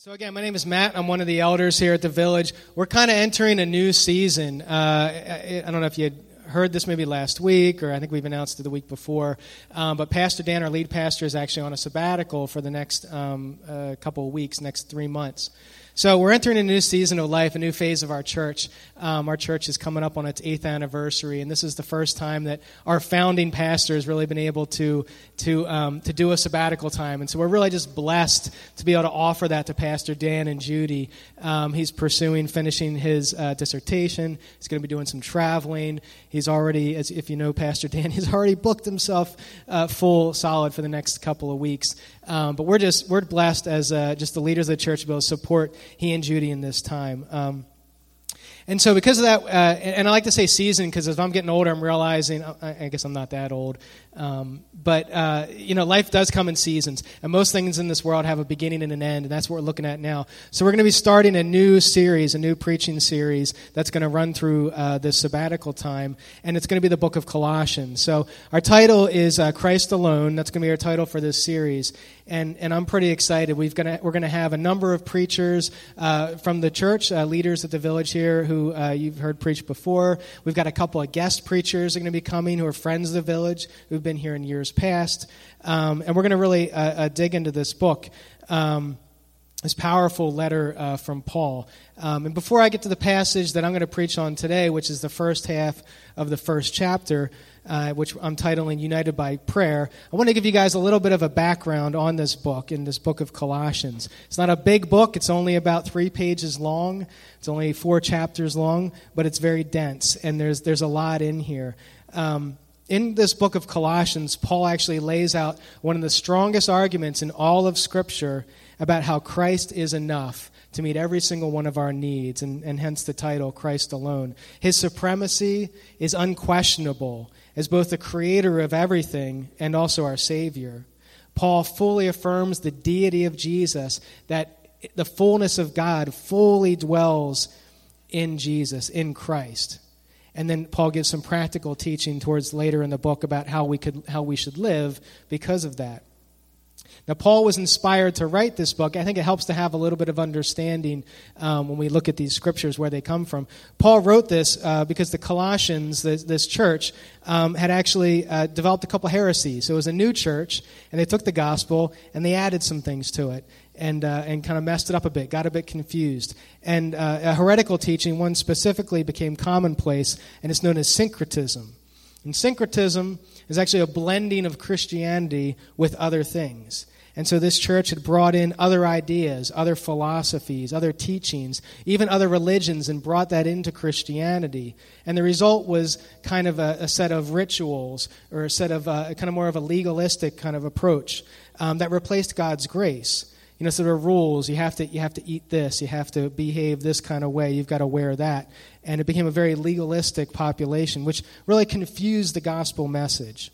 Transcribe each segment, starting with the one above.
So, again, my name is Matt. I'm one of the elders here at the village. We're kind of entering a new season. Uh, I, don't know if you had heard this maybe last week, or I think we've announced it the week before. Um, but Pastor Dan, our lead pastor, is actually on a sabbatical for the next um, uh, couple of weeks, next three months. So we're entering a new season of life, a new phase of our church. Um, our church is coming up on its eighth anniversary, and this is the first time that our founding pastor has really been able to to um, to do a sabbatical time. And so we're really just blessed to be able to offer that to Pastor Dan and Judy. Um, he's pursuing finishing his uh, dissertation. He's going to be doing some traveling. He's already, as if you know Pastor Dan, he's already booked himself uh, full solid for the next couple of weeks. Um, but we're just we're blessed as uh, just the leaders of the church to be able to support he and Judy in this time. Um, and so, because of that, uh, and, I like to say season because as I'm getting older, I'm realizing, I, guess I'm not that old, um, but, uh, you know, life does come in seasons. And most things in this world have a beginning and an end, and that's what we're looking at now. So, we're going to be starting a new series, a new preaching series that's going to run through uh, this sabbatical time, and it's going to be the book of Colossians. So, our title is uh, Christ Alone. That's going to be our title for this series and, and I'm pretty excited. We've gonna, we're going to have a number of preachers uh, from the church, uh, leaders at the village here who uh, you've heard preach before. We've got a couple of guest preachers are going to be coming who are friends of the village who've been here in years past. Um, and we're going to really uh, uh, dig into this book. Um, this powerful letter uh, from Paul. Um, and before I get to the passage that I'm going to preach on today, which is the first half of the first chapter, uh, which I'm titling United by Prayer, I want to give you guys a little bit of a background on this book, in this book of Colossians. It's not a big book, it's only about three pages long, it's only four chapters long, but it's very dense, and there's, there's a lot in here. Um, in this book of Colossians, Paul actually lays out one of the strongest arguments in all of Scripture about how Christ is enough to meet every single one of our needs, and, and hence the title, Christ Alone. His supremacy is unquestionable as both the creator of everything and also our Savior. Paul fully affirms the deity of Jesus, that the fullness of God fully dwells in Jesus, in Christ. And then Paul gives some practical teaching towards later in the book about how we could how we should live because of that. Now, Paul was inspired to write this book. I think it helps to have a little bit of understanding um, when we look at these scriptures where they come from. Paul wrote this uh, because the Colossians, this, this church, um, had actually uh, developed a couple heresies. So it was a new church, and they took the gospel and they added some things to it and, uh, and kind of messed it up a bit, got a bit confused. And uh, a heretical teaching, one specifically, became commonplace, and it's known as syncretism. And syncretism is actually a blending of Christianity with other things. And so this church had brought in other ideas, other philosophies, other teachings, even other religions, and brought that into Christianity. And the result was kind of a, a set of rituals, or a set of uh, kind of more of a legalistic kind of approach um, that replaced God's grace. You know, sort of rules. You have to you have to eat this. You have to behave this kind of way. You've got to wear that. And it became a very legalistic population, which really confused the gospel message.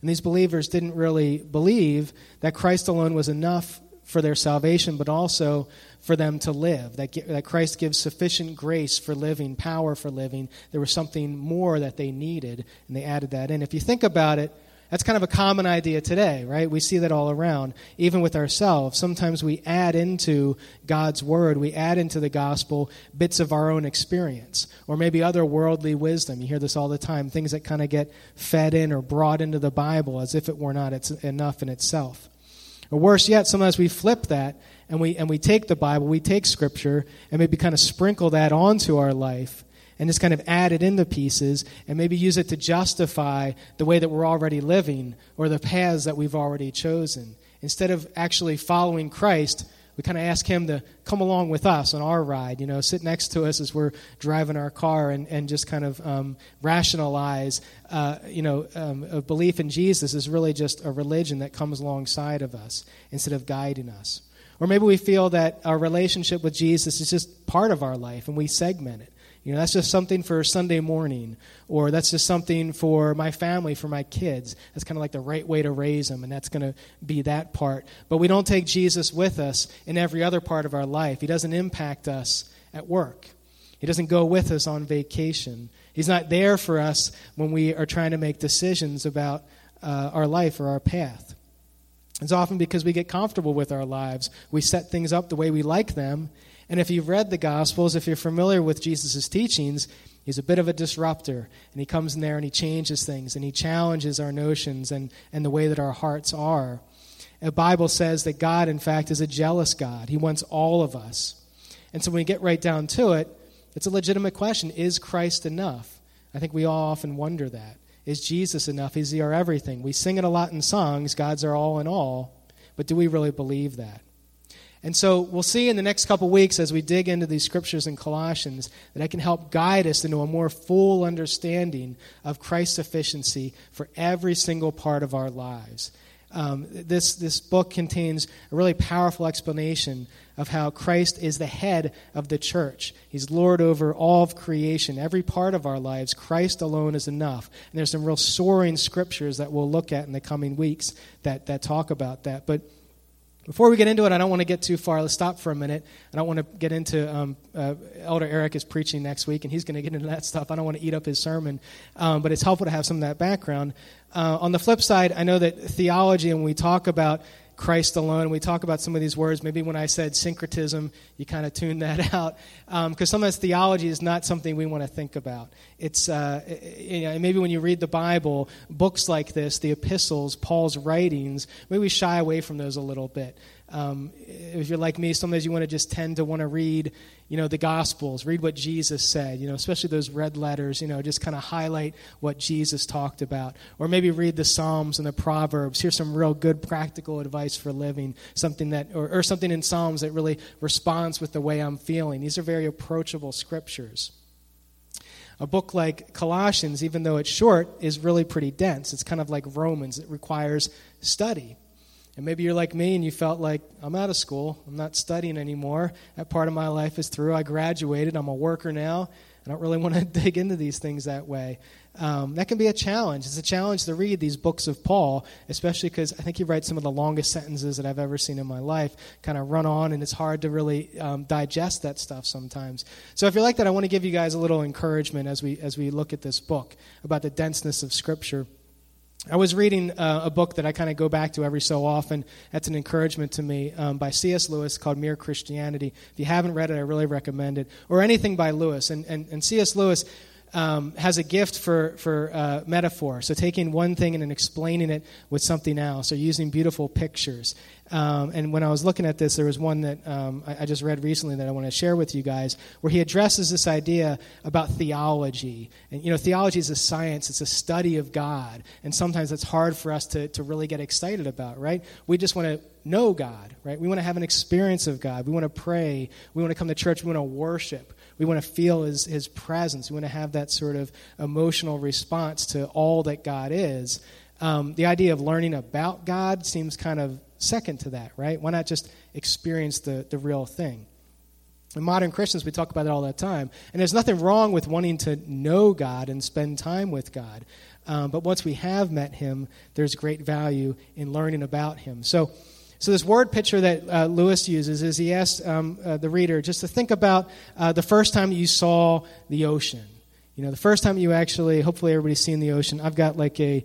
And these believers didn't really believe that Christ alone was enough for their salvation, but also for them to live. That, that Christ gives sufficient grace for living, power for living. There was something more that they needed, and they added that in. If you think about it, that's kind of a common idea today, right? We see that all around, even with ourselves. Sometimes we add into God's word, we add into the gospel bits of our own experience, or maybe other worldly wisdom. You hear this all the time things that kind of get fed in or brought into the Bible as if it were not it's enough in itself. Or worse yet, sometimes we flip that and we, and we take the Bible, we take Scripture, and maybe kind of sprinkle that onto our life and just kind of add it into pieces and maybe use it to justify the way that we're already living or the paths that we've already chosen. Instead of actually following Christ, we kind of ask him to come along with us on our ride, you know, sit next to us as we're driving our car and, and just kind of um, rationalize, uh, you know, um, a belief in Jesus is really just a religion that comes alongside of us instead of guiding us. Or maybe we feel that our relationship with Jesus is just part of our life and we segment it. You know, that's just something for Sunday morning, or that's just something for my family, for my kids. That's kind of like the right way to raise them, and that's going to be that part. But we don't take Jesus with us in every other part of our life. He doesn't impact us at work, He doesn't go with us on vacation. He's not there for us when we are trying to make decisions about uh, our life or our path. It's often because we get comfortable with our lives. We set things up the way we like them. And if you've read the Gospels, if you're familiar with Jesus' teachings, he's a bit of a disruptor. And he comes in there and he changes things and he challenges our notions and, and the way that our hearts are. The Bible says that God, in fact, is a jealous God. He wants all of us. And so when we get right down to it, it's a legitimate question Is Christ enough? I think we all often wonder that. Is Jesus enough? Is he our everything? We sing it a lot in songs, God's our all in all, but do we really believe that? And so we'll see in the next couple weeks as we dig into these scriptures in Colossians that I can help guide us into a more full understanding of Christ's sufficiency for every single part of our lives. Um, this, this book contains a really powerful explanation of how Christ is the head of the church. He's Lord over all of creation, every part of our lives. Christ alone is enough. And there's some real soaring scriptures that we'll look at in the coming weeks that, that talk about that. But before we get into it, I don't want to get too far. Let's stop for a minute. I don't want to get into. Um, uh, Elder Eric is preaching next week, and he's going to get into that stuff. I don't want to eat up his sermon, um, but it's helpful to have some of that background. Uh, on the flip side, I know that theology, and when we talk about Christ alone. We talk about some of these words. Maybe when I said syncretism, you kind of tuned that out. Because um, sometimes theology is not something we want to think about. It's, uh, you know, maybe when you read the Bible, books like this, the epistles, Paul's writings, maybe we shy away from those a little bit. Um, if you're like me, sometimes you want to just tend to want to read, you know, the Gospels, read what Jesus said, you know, especially those red letters, you know, just kind of highlight what Jesus talked about. Or maybe read the Psalms and the Proverbs. Here's some real good practical advice for living, something that, or, or something in Psalms that really responds with the way I'm feeling. These are very approachable scriptures. A book like Colossians, even though it's short, is really pretty dense. It's kind of like Romans, it requires study. And maybe you're like me and you felt like, I'm out of school. I'm not studying anymore. That part of my life is through. I graduated. I'm a worker now. I don't really want to dig into these things that way. Um, that can be a challenge. It's a challenge to read these books of Paul, especially because I think he writes some of the longest sentences that I've ever seen in my life, kind of run on, and it's hard to really um, digest that stuff sometimes. So if you're like that, I want to give you guys a little encouragement as we, as we look at this book about the denseness of Scripture. I was reading uh, a book that I kind of go back to every so often. That's an encouragement to me um, by C.S. Lewis called Mere Christianity. If you haven't read it, I really recommend it. Or anything by Lewis. And, and, and C.S. Lewis um, has a gift for, for uh, metaphor. So taking one thing and then explaining it with something else, or using beautiful pictures. Um, and when I was looking at this, there was one that um, I, I, just read recently that I want to share with you guys, where he addresses this idea about theology. And, you know, theology is a science, it's a study of God. And sometimes it's hard for us to, to really get excited about, right? We just want to know God, right? We want to have an experience of God. We want to pray. We want to come to church. We want to worship. We want to feel his, his presence. We want to have that sort of emotional response to all that God is. Um, the idea of learning about God seems kind of second to that, right? Why not just experience the, the real thing? In modern Christians, we talk about it all the time. And there's nothing wrong with wanting to know God and spend time with God. Um, but once we have met Him, there's great value in learning about Him. So, so, this word picture that uh, Lewis uses is he asks um, uh, the reader just to think about uh, the first time you saw the ocean. You know, the first time you actually, hopefully, everybody's seen the ocean. I've got like a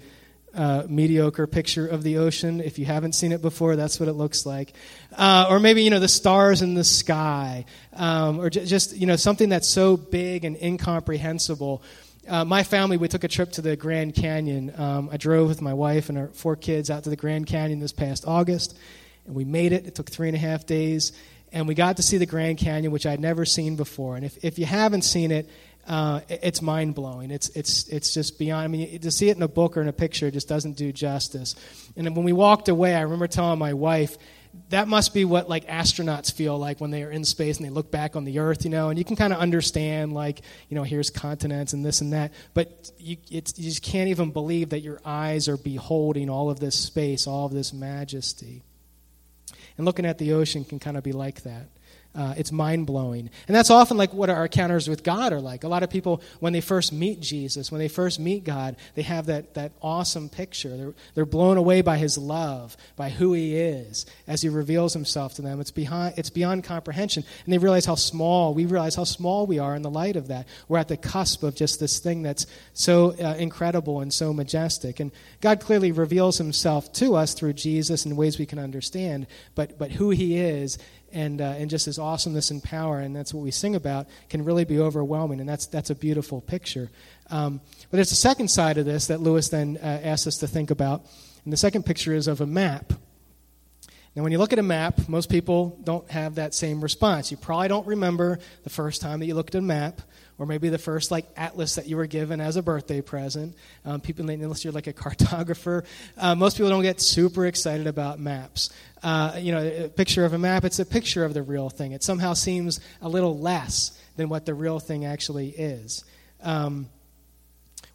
uh, mediocre picture of the ocean. If you haven't seen it before, that's what it looks like. Uh, or maybe, you know, the stars in the sky. Um, or j- just, you know, something that's so big and incomprehensible. Uh, my family, we took a trip to the Grand Canyon. Um, I drove with my wife and our four kids out to the Grand Canyon this past August and we made it. It took three and a half days, and we got to see the Grand Canyon, which I'd never seen before. And if, if you haven't seen it, uh, it's mind blowing. It's, it's, it's just beyond. I mean, to see it in a book or in a picture just doesn't do justice. And when we walked away, I remember telling my wife, that must be what like astronauts feel like when they are in space and they look back on the earth you know and you can kind of understand like you know here's continents and this and that but you, you just can't even believe that your eyes are beholding all of this space all of this majesty and looking at the ocean can kind of be like that. Uh, it's mind blowing. And that's often like what our encounters with God are like. A lot of people, when they first meet Jesus, when they first meet God, they have that, that awesome picture. They're, they're blown away by his love, by who he is, as he reveals himself to them. It's, behind, it's beyond comprehension. And they realize how small, we realize how small we are in the light of that. We're at the cusp of just this thing that's so uh, incredible and so majestic. And God clearly reveals himself to us through Jesus in ways we can understand, but, but who he is and, uh, and just his awesomeness and power, and that's what we sing about, can really be overwhelming, and that's, that's a beautiful picture. Um, but there's a second side of this that Lewis then uh, asks us to think about, and the second picture is of a map. Now, when you look at a map, most people don't have that same response. You probably don't remember the first time that you looked at a map or maybe the first like atlas that you were given as a birthday present. Um, people, unless you're like a cartographer, uh, most people don't get super excited about maps. Uh, you know, a picture of a map, it's a picture of the real thing. It somehow seems a little less than what the real thing actually is. Um,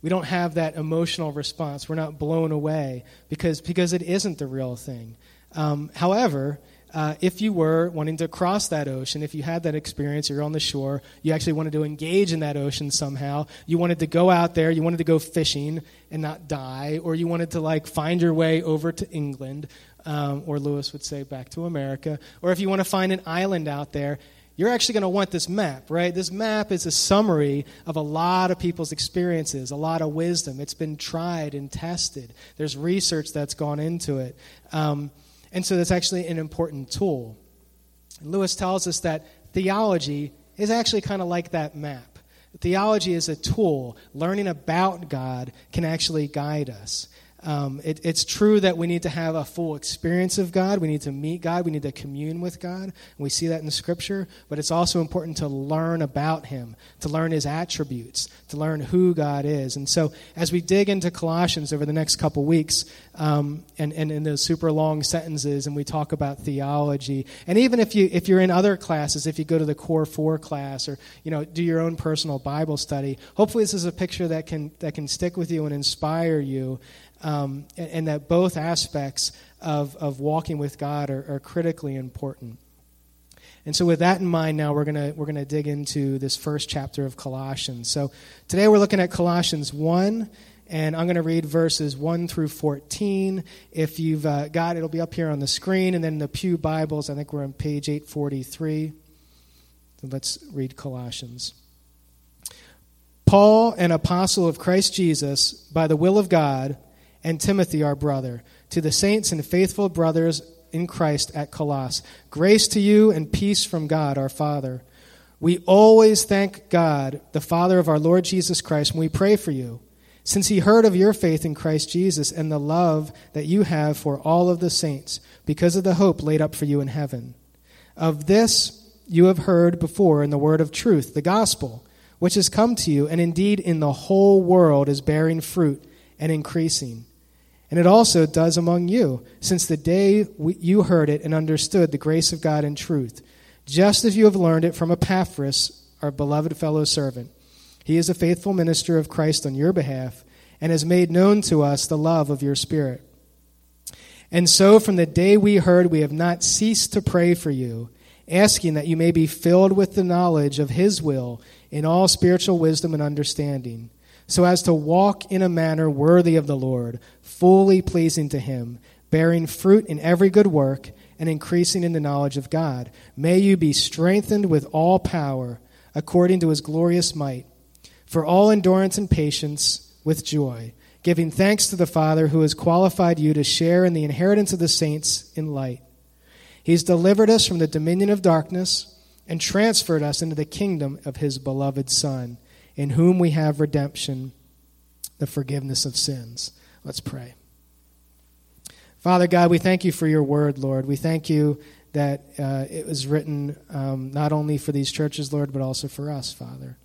we don't have that emotional response. We're not blown away because, because it isn't the real thing. Um, however, uh, if you were wanting to cross that ocean, if you had that experience, you're on the shore, you actually wanted to engage in that ocean somehow, you wanted to go out there, you wanted to go fishing and not die, or you wanted to like find your way over to England, um, or Lewis would say back to America, or if you want to find an island out there, you're actually going to want this map, right? This map is a summary of a lot of people's experiences, a lot of wisdom. It's been tried and tested. There's research that's gone into it. Um, and so that's actually an important tool. And Lewis tells us that theology is actually kind of like that map. Theology is a tool. Learning about God can actually guide us. Um, it, it's true that we need to have a full experience of God. We need to meet God. We need to commune with God. And we see that in the Scripture. But it's also important to learn about Him, to learn His attributes, to learn who God is. And so, as we dig into Colossians over the next couple weeks, um, and, and in those super long sentences, and we talk about theology, and even if you if you're in other classes, if you go to the Core Four class, or you know do your own personal Bible study, hopefully this is a picture that can that can stick with you and inspire you um, and, and, that both aspects of, of walking with God are, are critically important. And so, with that in mind, now we're going we're gonna dig into this first chapter of Colossians. So, today we're looking at Colossians 1, and I'm going to read verses 1 through 14. If you've uh, got it, it'll be up here on the screen. And then the Pew Bibles, I think we're on page 843. So, let's read Colossians. Paul, an apostle of Christ Jesus, by the will of God, and Timothy, our brother, to the saints and faithful brothers in Christ at Colossus. Grace to you and peace from God, our Father. We always thank God, the Father of our Lord Jesus Christ, when we pray for you, since he heard of your faith in Christ Jesus and the love that you have for all of the saints, because of the hope laid up for you in heaven. Of this you have heard before in the word of truth, the gospel, which has come to you, and indeed in the whole world is bearing fruit and increasing and it also does among you, since the day you heard it and understood the grace of God in truth, just as you have learned it from Epaphras, our beloved fellow servant. He is a faithful minister of Christ on your behalf and has made known to us the love of your Spirit. And so, from the day we heard, we have not ceased to pray for you, asking that you may be filled with the knowledge of His will in all spiritual wisdom and understanding so as to walk in a manner worthy of the Lord, fully pleasing to Him, bearing fruit in every good work, and increasing in the knowledge of God. May you be strengthened with all power, according to His glorious might, for all endurance and patience with joy, giving thanks to the Father who has qualified you to share in the inheritance of the saints in light. He's delivered us from the dominion of darkness and transferred us into the kingdom of His beloved Son in whom we have redemption, the forgiveness of sins. Let's pray. Father God, we thank you for your word, Lord. We thank you that uh, it was written um, not only for these churches, Lord, but also for us, Father.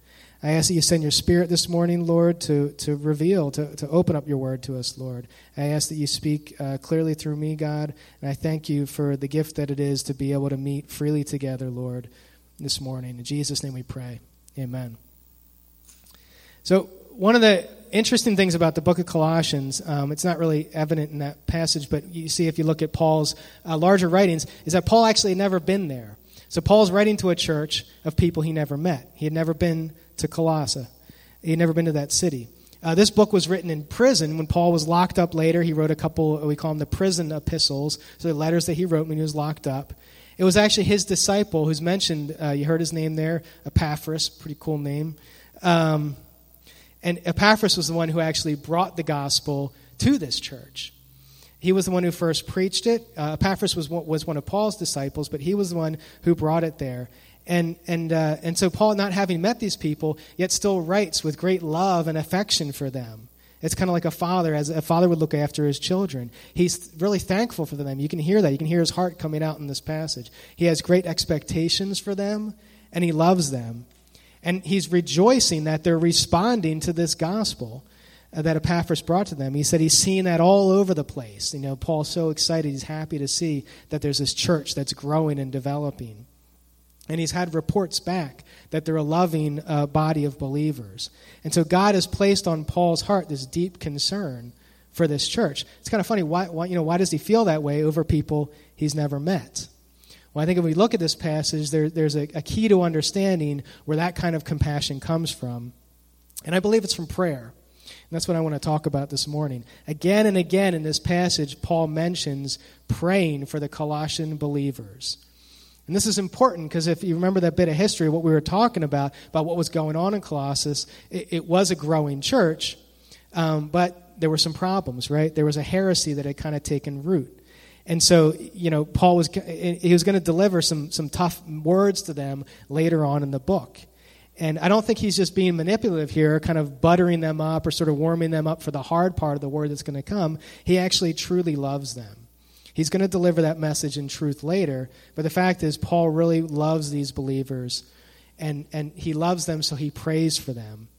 I ask that you send your spirit this morning, Lord, to, to reveal, to, to open up your word to us, Lord. I ask that you speak uh, clearly through me, God, and I thank you for the gift that it is to be able to meet freely together, Lord, this morning. In Jesus' name we pray. Amen. So, one of the interesting things about the book of Colossians, um, it's not really evident in that passage, but you see if you look at Paul's uh, larger writings, is that Paul actually had never been there. So Paul's writing to a church of people he never met. He had never been to Colossae, he had never been to that city. Uh, this book was written in prison when Paul was locked up later. He wrote a couple, we call them the prison epistles, so the letters that he wrote when he was locked up. It was actually his disciple who's mentioned, uh, you heard his name there, Epaphras, pretty cool name. Um, and Epaphras was the one who actually brought the gospel to this church. He was the one who first preached it. Uh, Epaphras was one, was one of Paul's disciples, but he was the one who brought it there. And, and, uh, and so Paul, not having met these people, yet still writes with great love and affection for them. It's kind of like a father, as a father would look after his children. He's really thankful for them. You can hear that. You can hear his heart coming out in this passage. He has great expectations for them, and he loves them. And he's rejoicing that they're responding to this gospel uh, that Epaphras brought to them. He said he's seen that all over the place. You know, Paul's so excited. He's happy to see that there's this church that's growing and developing. And he's had reports back that they're a loving uh, body of believers. And so God has placed on Paul's heart this deep concern for this church. It's kind of funny. Why, why, you know, why does he feel that way over people he's never met? Well, I think if we look at this passage, there, there's a, a key to understanding where that kind of compassion comes from. And I believe it's from prayer. And that's what I want to talk about this morning. Again and again in this passage, Paul mentions praying for the Colossian believers. And this is important because if you remember that bit of history, what we were talking about, about what was going on in Colossus, it, it was a growing church, um, but there were some problems, right? There was a heresy that had kind of taken root. And so, you know, Paul was, he was going to deliver some, some tough words to them later on in the book. And I don't think he's just being manipulative here, kind of buttering them up or sort of warming them up for the hard part of the word that's going to come. He actually truly loves them. He's going to deliver that message in truth later. But the fact is, Paul really loves these believers, and, and he loves them, so he prays for them.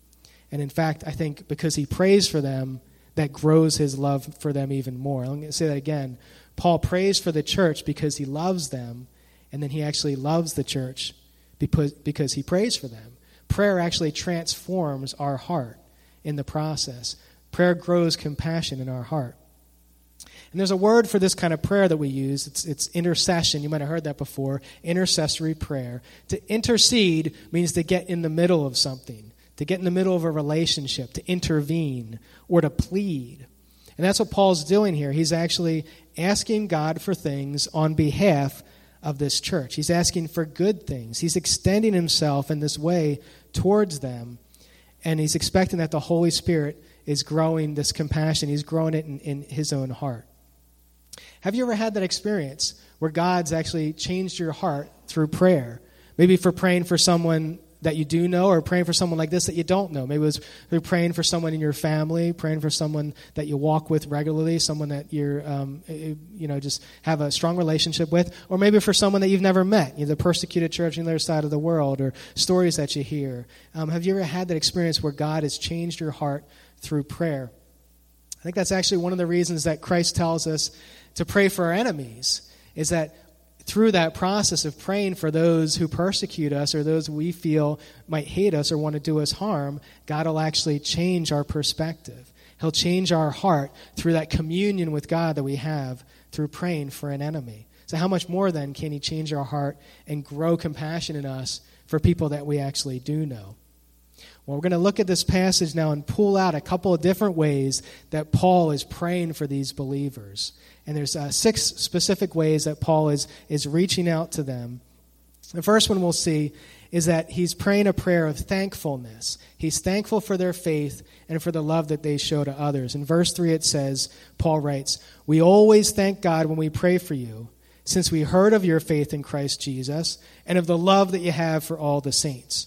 And in fact, I think because he prays for them, that grows his love for them even more. I'm going to say that again. Paul prays for the church because he loves them, and then he actually loves the church because, he prays for them. Prayer actually transforms our heart in the process. Prayer grows compassion in our heart. And there's a word for this kind of prayer that we use. It's, it's intercession. You might have heard that before. Intercessory prayer. To intercede means to get in the middle of something, to get in the middle of a relationship, to intervene, or to plead. And that's what Paul's doing here. He's actually asking God for things on behalf of this church. He's asking for good things. He's extending himself in this way towards them. And he's expecting that the Holy Spirit is growing this compassion. He's growing it in, in his own heart. Have you ever had that experience where God's actually changed your heart through prayer? Maybe for praying for someone that you do know or praying for someone like this that you don't know. Maybe it was through praying for someone in your family, praying for someone that you walk with regularly, someone that you're, um, you know, just have a strong relationship with, or maybe for someone that you've never met, you know, the persecuted church on the other side of the world, or stories that you hear. Um, have you ever had that experience where God has changed your heart through prayer? I think that's actually one of the reasons that Christ tells us to pray for our enemies is that through that process of praying for those who persecute us or those we feel might hate us or want to do us harm, God will actually change our perspective. He'll change our heart through that communion with God that we have through praying for an enemy. So, how much more then can He change our heart and grow compassion in us for people that we actually do know? Well, we're going to look at this passage now and pull out a couple of different ways that Paul is praying for these believers. And there's uh, six specific ways that Paul is, is reaching out to them. The first one we'll see is that he's praying a prayer of thankfulness. He's thankful for their faith and for the love that they show to others. In verse 3, it says, Paul writes, We always thank God when we pray for you, since we heard of your faith in Christ Jesus and of the love that you have for all the saints.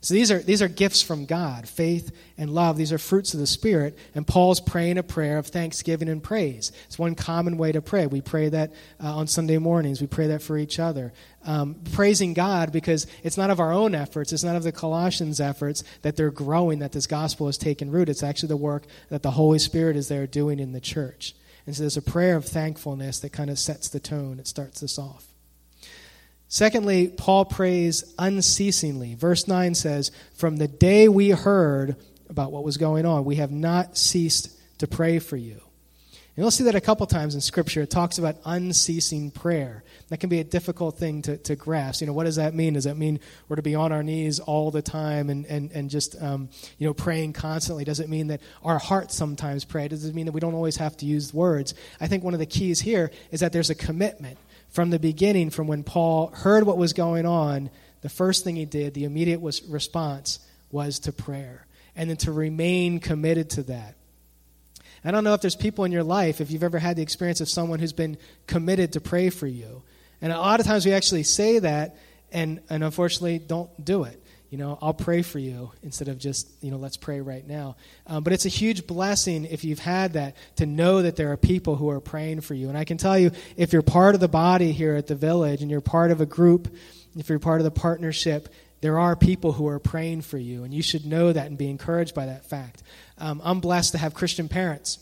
So these are, these are gifts from God faith and love. These are fruits of the Spirit. And Paul's praying a prayer of thanksgiving and praise. It's one common way to pray. We pray that uh, on Sunday mornings, we pray that for each other. Um, praising God because it's not of our own efforts, it's not of the Colossians' efforts that they're growing, that this gospel has taken root. It's actually the work that the Holy Spirit is there doing in the church. And so there's a prayer of thankfulness that kind of sets the tone, it starts this off. Secondly, Paul prays unceasingly. Verse 9 says, From the day we heard about what was going on, we have not ceased to pray for you. And you'll see that a couple times in Scripture. It talks about unceasing prayer. That can be a difficult thing to, to grasp. You know, what does that mean? Does that mean we're to be on our knees all the time and, and, and just, um, you know, praying constantly? Does it mean that our hearts sometimes pray? Does it mean that we don't always have to use words? I think one of the keys here is that there's a commitment from the beginning, from when Paul heard what was going on, the first thing he did, the immediate was, response, was to prayer. And then to remain committed to that. I don't know if there's people in your life, if you've ever had the experience of someone who's been committed to pray for you. And a lot of times we actually say that and, and unfortunately don't do it. You know, I'll pray for you instead of just, you know, let's pray right now. Um, but it's a huge blessing if you've had that to know that there are people who are praying for you. And I can tell you, if you're part of the body here at the village and you're part of a group, if you're part of the partnership, there are people who are praying for you. And you should know that and be encouraged by that fact. Um, I'm blessed to have Christian parents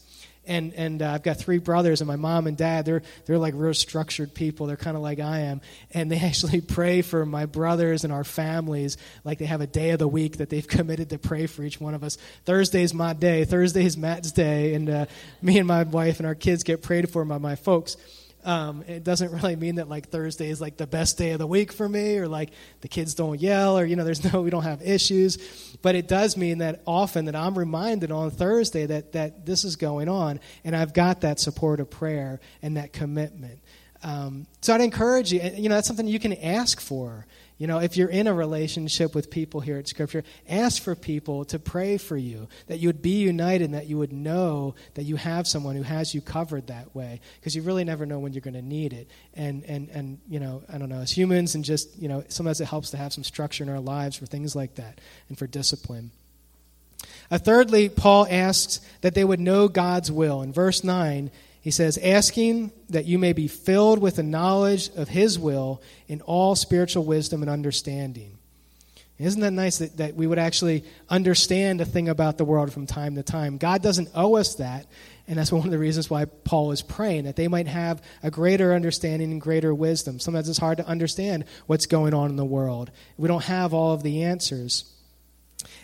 and and uh, I've got three brothers, and my mom and dad they're they're like real structured people. They're kind of like I am, and they actually pray for my brothers and our families like they have a day of the week that they've committed to pray for each one of us. Thursday's my day. Thursday's Matt's day, and uh, me and my wife and our kids get prayed for by my folks. Um, it doesn't really mean that like Thursday is like the best day of the week for me, or like the kids don't yell, or you know, there's no, we don't have issues. But it does mean that often that I'm reminded on Thursday that that this is going on, and I've got that support of prayer and that commitment. Um, so I'd encourage you. You know, that's something you can ask for. You know, if you're in a relationship with people here at Scripture, ask for people to pray for you, that you would be united and that you would know that you have someone who has you covered that way, because you really never know when you're going to need it. And, and, and, you know, I don't know, as humans and just, you know, sometimes it helps to have some structure in our lives for things like that and for discipline. Uh, thirdly, Paul asks that they would know God's will. In verse 9, he says, asking that you may be filled with the knowledge of his will in all spiritual wisdom and understanding. Isn't that nice that, that we would actually understand a thing about the world from time to time? God doesn't owe us that, and that's one of the reasons why Paul is praying, that they might have a greater understanding and greater wisdom. Sometimes it's hard to understand what's going on in the world. We don't have all of the answers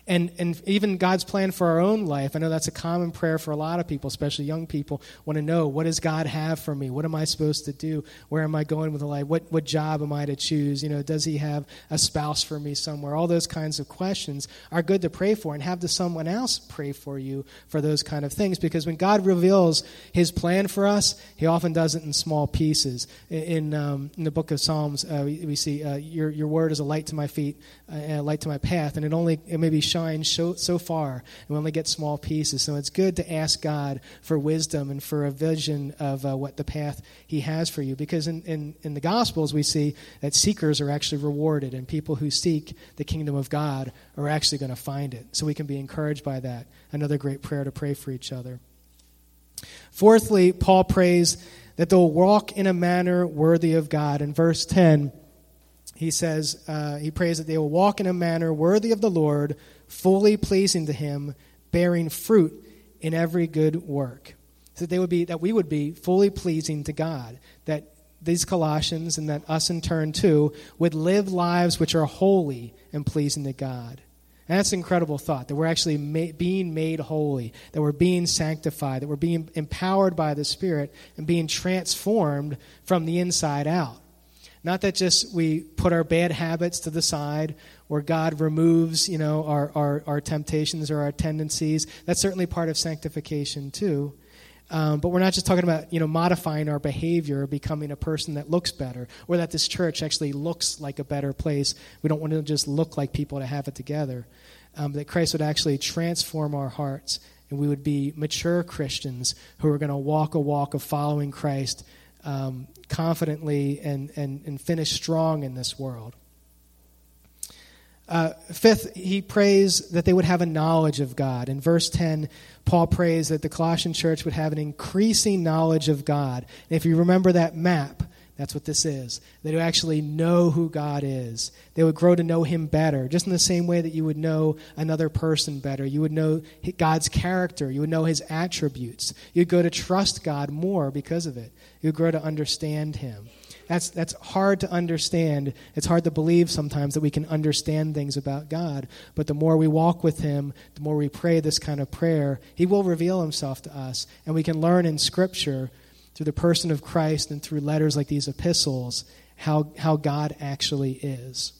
and, and even God's plan for our own life. I know that's a common prayer for a lot of people, especially young people, want to know what does God have for me? What am I supposed to do? Where am I going with the life? What, what job am I to choose? You know, does he have a spouse for me somewhere? All those kinds of questions are good to pray for and have the someone else pray for you for those kind of things because when God reveals his plan for us, he often does it in small pieces. In, um, in the book of Psalms, uh, we, we, see, uh, your, your word is a light to my feet, uh, and a light to my path, and it only, it may be shine so, so far, and we only get small pieces. So it's good to ask God for wisdom and for a vision of uh, what the path He has for you. Because in, in, in the Gospels, we see that seekers are actually rewarded, and people who seek the kingdom of God are actually going to find it. So we can be encouraged by that. Another great prayer to pray for each other. Fourthly, Paul prays that they'll walk in a manner worthy of God. In verse 10, he says, uh, he prays that they will walk in a manner worthy of the Lord, fully pleasing to him, bearing fruit in every good work. So that they would be that we would be fully pleasing to God. That these Colossians and that us in turn too would live lives which are holy and pleasing to God. And that's an incredible thought that we're actually ma- being made holy, that we're being sanctified, that we're being empowered by the Spirit and being transformed from the inside out. Not that just we put our bad habits to the side or God removes, you know, our, our, our temptations or our tendencies. That's certainly part of sanctification too. Um, but we're not just talking about you know modifying our behavior, or becoming a person that looks better, or that this church actually looks like a better place. We don't want to just look like people to have it together. Um, that Christ would actually transform our hearts, and we would be mature Christians who are going to walk a walk of following Christ um, confidently and, and, and finish strong in this world. Uh, fifth, he prays that they would have a knowledge of God. In verse 10, Paul prays that the Colossian church would have an increasing knowledge of God. And if you remember that map, that's what this is. They would actually know who God is. They would grow to know Him better, just in the same way that you would know another person better. You would know God's character. You would know His attributes. You'd go to trust God more because of it. You'd grow to understand Him. That's, that's hard to understand. It's hard to believe sometimes that we can understand things about God. But the more we walk with Him, the more we pray this kind of prayer, He will reveal Himself to us. And we can learn in Scripture through the person of Christ and through letters like these epistles how, how God actually is.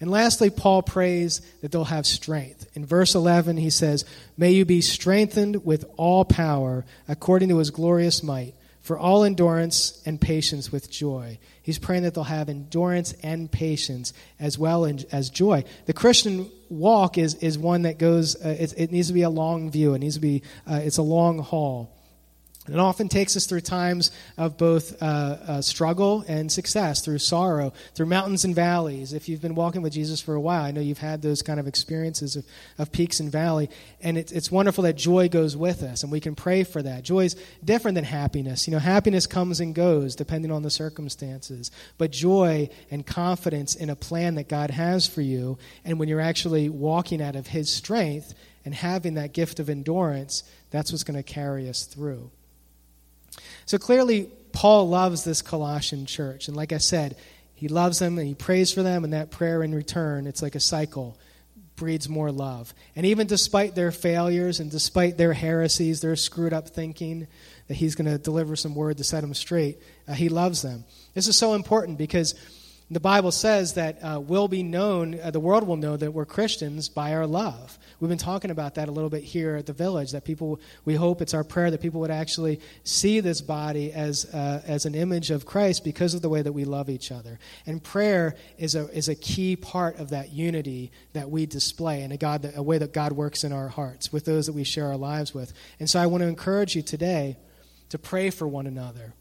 And lastly, Paul prays that they'll have strength. In verse 11, he says, May you be strengthened with all power according to his glorious might, for all endurance and patience with joy. He's praying that they'll have endurance and patience as well as joy. The Christian walk is, is one that goes, uh, it, it, needs to be a long view. It needs to be, uh, it's a long haul. It often takes us through times of both uh, uh, struggle and success, through sorrow, through mountains and valleys. If you've been walking with Jesus for a while, I know you've had those kind of experiences of, of peaks and valley. And it's, it's wonderful that joy goes with us, and we can pray for that. Joy is different than happiness. You know, happiness comes and goes depending on the circumstances. But joy and confidence in a plan that God has for you, and when you're actually walking out of His strength and having that gift of endurance, that's what's going to carry us through. So clearly, Paul loves this Colossian church. And like I said, he loves them and he prays for them, and that prayer in return, it's like a cycle, breeds more love. And even despite their failures and despite their heresies, their screwed up thinking, that he's going to deliver some word to set them straight, uh, he loves them. This is so important because the Bible says that uh, we'll be known, uh, the world will know that we're Christians by our love. We've been talking about that a little bit here at the village, that people, we hope it's our prayer that people would actually see this body as, uh, as an image of Christ because of the way that we love each other. And prayer is a, is a key part of that unity that we display and a, God that, a way that God works in our hearts with those that we share our lives with. And so I want to encourage you today to pray for one another.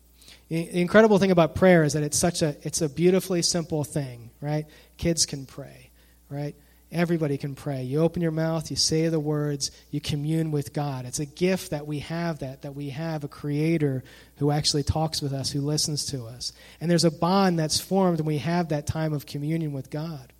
The incredible thing about prayer is that it's such a it's a beautifully simple thing, right? Kids can pray, right? Everybody can pray. You open your mouth, you say the words, you commune with God. It's a gift that we have that that we have a creator who actually talks with us, who listens to us. And there's a bond that's formed when we have that time of communion with God.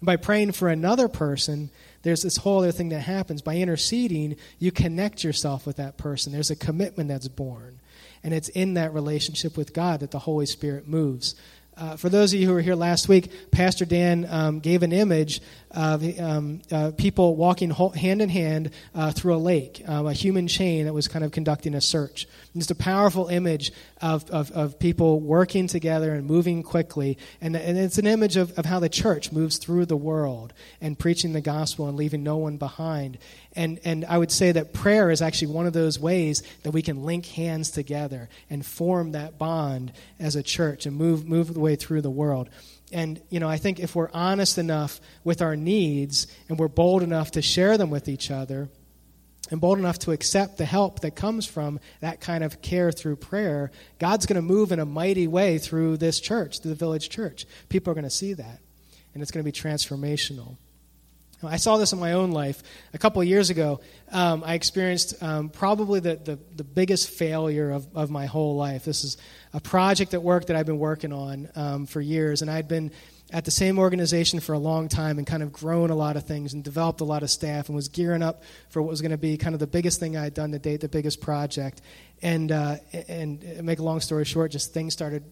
And by praying for another person, there's this whole other thing that happens. By interceding, you connect yourself with that person. There's a commitment that's born. And it's in that relationship with God that the Holy Spirit moves. Uh, for those of you who were here last week, Pastor Dan um, gave an image of um, uh, people walking hand in hand uh, through a lake, um, a human chain that was kind of conducting a search. Just a powerful image of, of, of, people working together and moving quickly. And, and it's an image of, of how the church moves through the world and preaching the gospel and leaving no one behind. And, and I would say that prayer is actually one of those ways that we can link hands together and form that bond as a church and move, move the way through the world. And, you know, I think if we're honest enough with our needs and we're bold enough to share them with each other, and bold enough to accept the help that comes from that kind of care through prayer, God's going to move in a mighty way through this church, through the village church. People are going to see that, and it's going to be transformational. I saw this in my own life. A couple of years ago, um, I experienced um, probably the, the, the, biggest failure of, of my whole life. This is a project at work that I've been working on um, for years, and I'd been at the same organization for a long time and kind of grown a lot of things and developed a lot of staff and was gearing up for what was going to be kind of the biggest thing I had done to date, the biggest project. And, uh, and make a long story short, just things started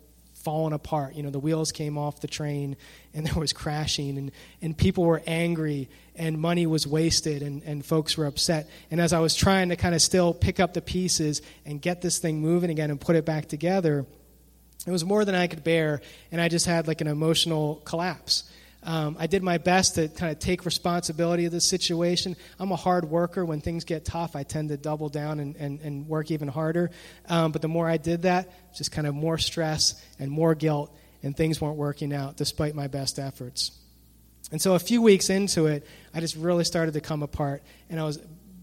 falling apart. You know, the wheels came off the train and there was crashing and, and people were angry and money was wasted and, and folks were upset. And as I was trying to kind of still pick up the pieces and get this thing moving again and put it back together, it was more than I could bear and I just had like an emotional collapse. Um, I did my best to kind of take responsibility of the situation. I'm a hard worker. When things get tough, I tend to double down and, and, and work even harder. Um, but the more I did that, just kind of more stress and more guilt, and things weren't working out despite my best efforts. And so a few weeks into it, I just really started to come apart, and I was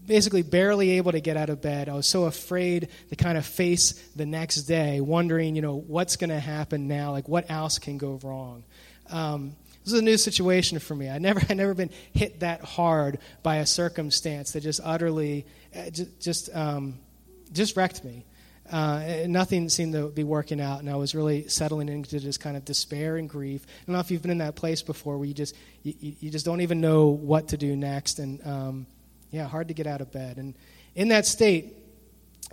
basically barely able to get out of bed. I was so afraid to kind of face the next day, wondering, you know, what's going to happen now? Like, what else can go wrong? Um, this is a new situation for me. I never, I never been hit that hard by a circumstance that just utterly, uh, just, just, um, just wrecked me. Uh, nothing seemed to be working out, and I was really settling into this kind of despair and grief. I don't know if you've been in that place before, where you just, you, you just don't even know what to do next, and um, yeah, hard to get out of bed. And in that state,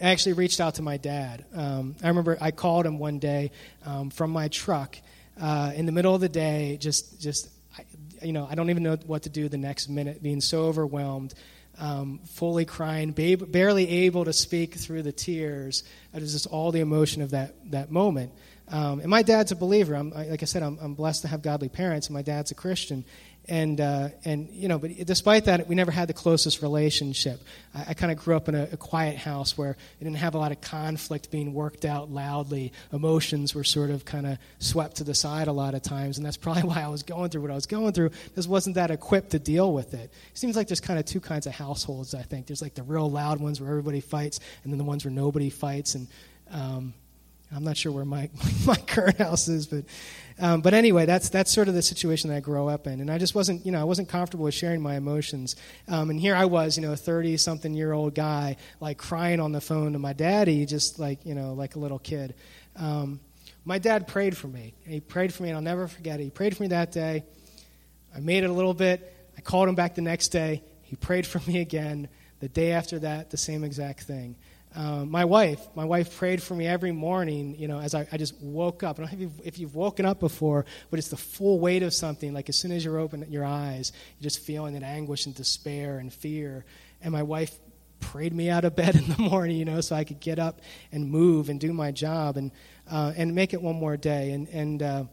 I actually reached out to my dad. Um, I remember I called him one day um, from my truck uh, in the middle of the day, just, just you know, I don't even know what to do the next minute, being so overwhelmed, um, fully crying, barely able to speak through the tears. It was just all the emotion of that, that moment. Um, and my dad's a believer. I'm, like I said, I'm, I'm, blessed to have godly parents, and my dad's a Christian and uh, and you know, but despite that, we never had the closest relationship. I, I kind of grew up in a, a, quiet house where it didn't have a lot of conflict being worked out loudly. Emotions were sort of kind of swept to the side a lot of times, and that's probably why I was going through what I was going through. Just wasn't that equipped to deal with it. It seems like there's kind of two kinds of households. I think there's like the real loud ones where everybody fights, and then the ones where nobody fights, and um, I'm not sure where my, my current house is, but, um, but anyway, that's, that's sort of the situation that I grew up in. And I just wasn't, you know, I wasn't comfortable with sharing my emotions. Um, and here I was, you know, a 30 something year old guy, like crying on the phone to my daddy, just like, you know, like a little kid. Um, my dad prayed for me. He prayed for me, and I'll never forget it. He prayed for me that day. I made it a little bit. I called him back the next day. He prayed for me again. The day after that, the same exact thing. Um, my wife, my wife prayed for me every morning, you know, as I, I just woke up. Know if you've, if you've, woken up before, but it's the full weight of something. Like as soon as you're open your eyes, you're just feeling that anguish and despair and fear. And my wife prayed me out of bed in the morning, you know, so I could get up and move and do my job and, uh, and make it one more day. And, and uh,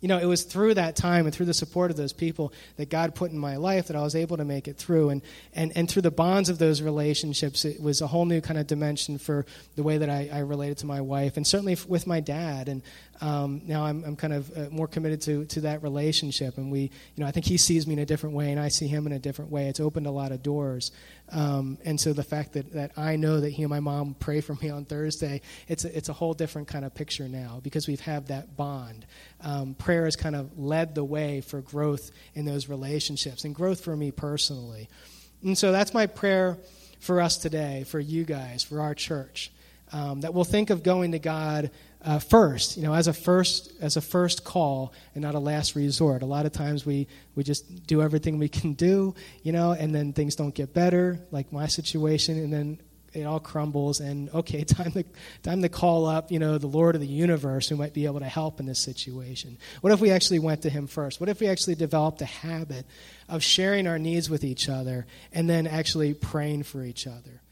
you know, it was through that time and through the support of those people that God put in my life that I was able to make it through. And, and, and through the bonds of those relationships, it was a whole new kind of dimension for the way that I, I related to my wife and certainly with my dad. And um, now I'm, I'm kind of uh, more committed to, to that relationship. And we, you know, I think he sees me in a different way and I see him in a different way. It's opened a lot of doors. Um, and so the fact that, that I know that he and my mom pray for me on Thursday, it's a, it's a whole different kind of picture now because we've had that bond. Um, prayer has kind of led the way for growth in those relationships and growth for me personally. And so that's my prayer for us today, for you guys, for our church, um, that we'll think of going to God uh, first, you know, as a first as a first call and not a last resort. A lot of times we we just do everything we can do, you know, and then things don't get better, like my situation, and then it all crumbles. And okay, time to time to call up, you know, the Lord of the universe who might be able to help in this situation. What if we actually went to Him first? What if we actually developed a habit of sharing our needs with each other and then actually praying for each other?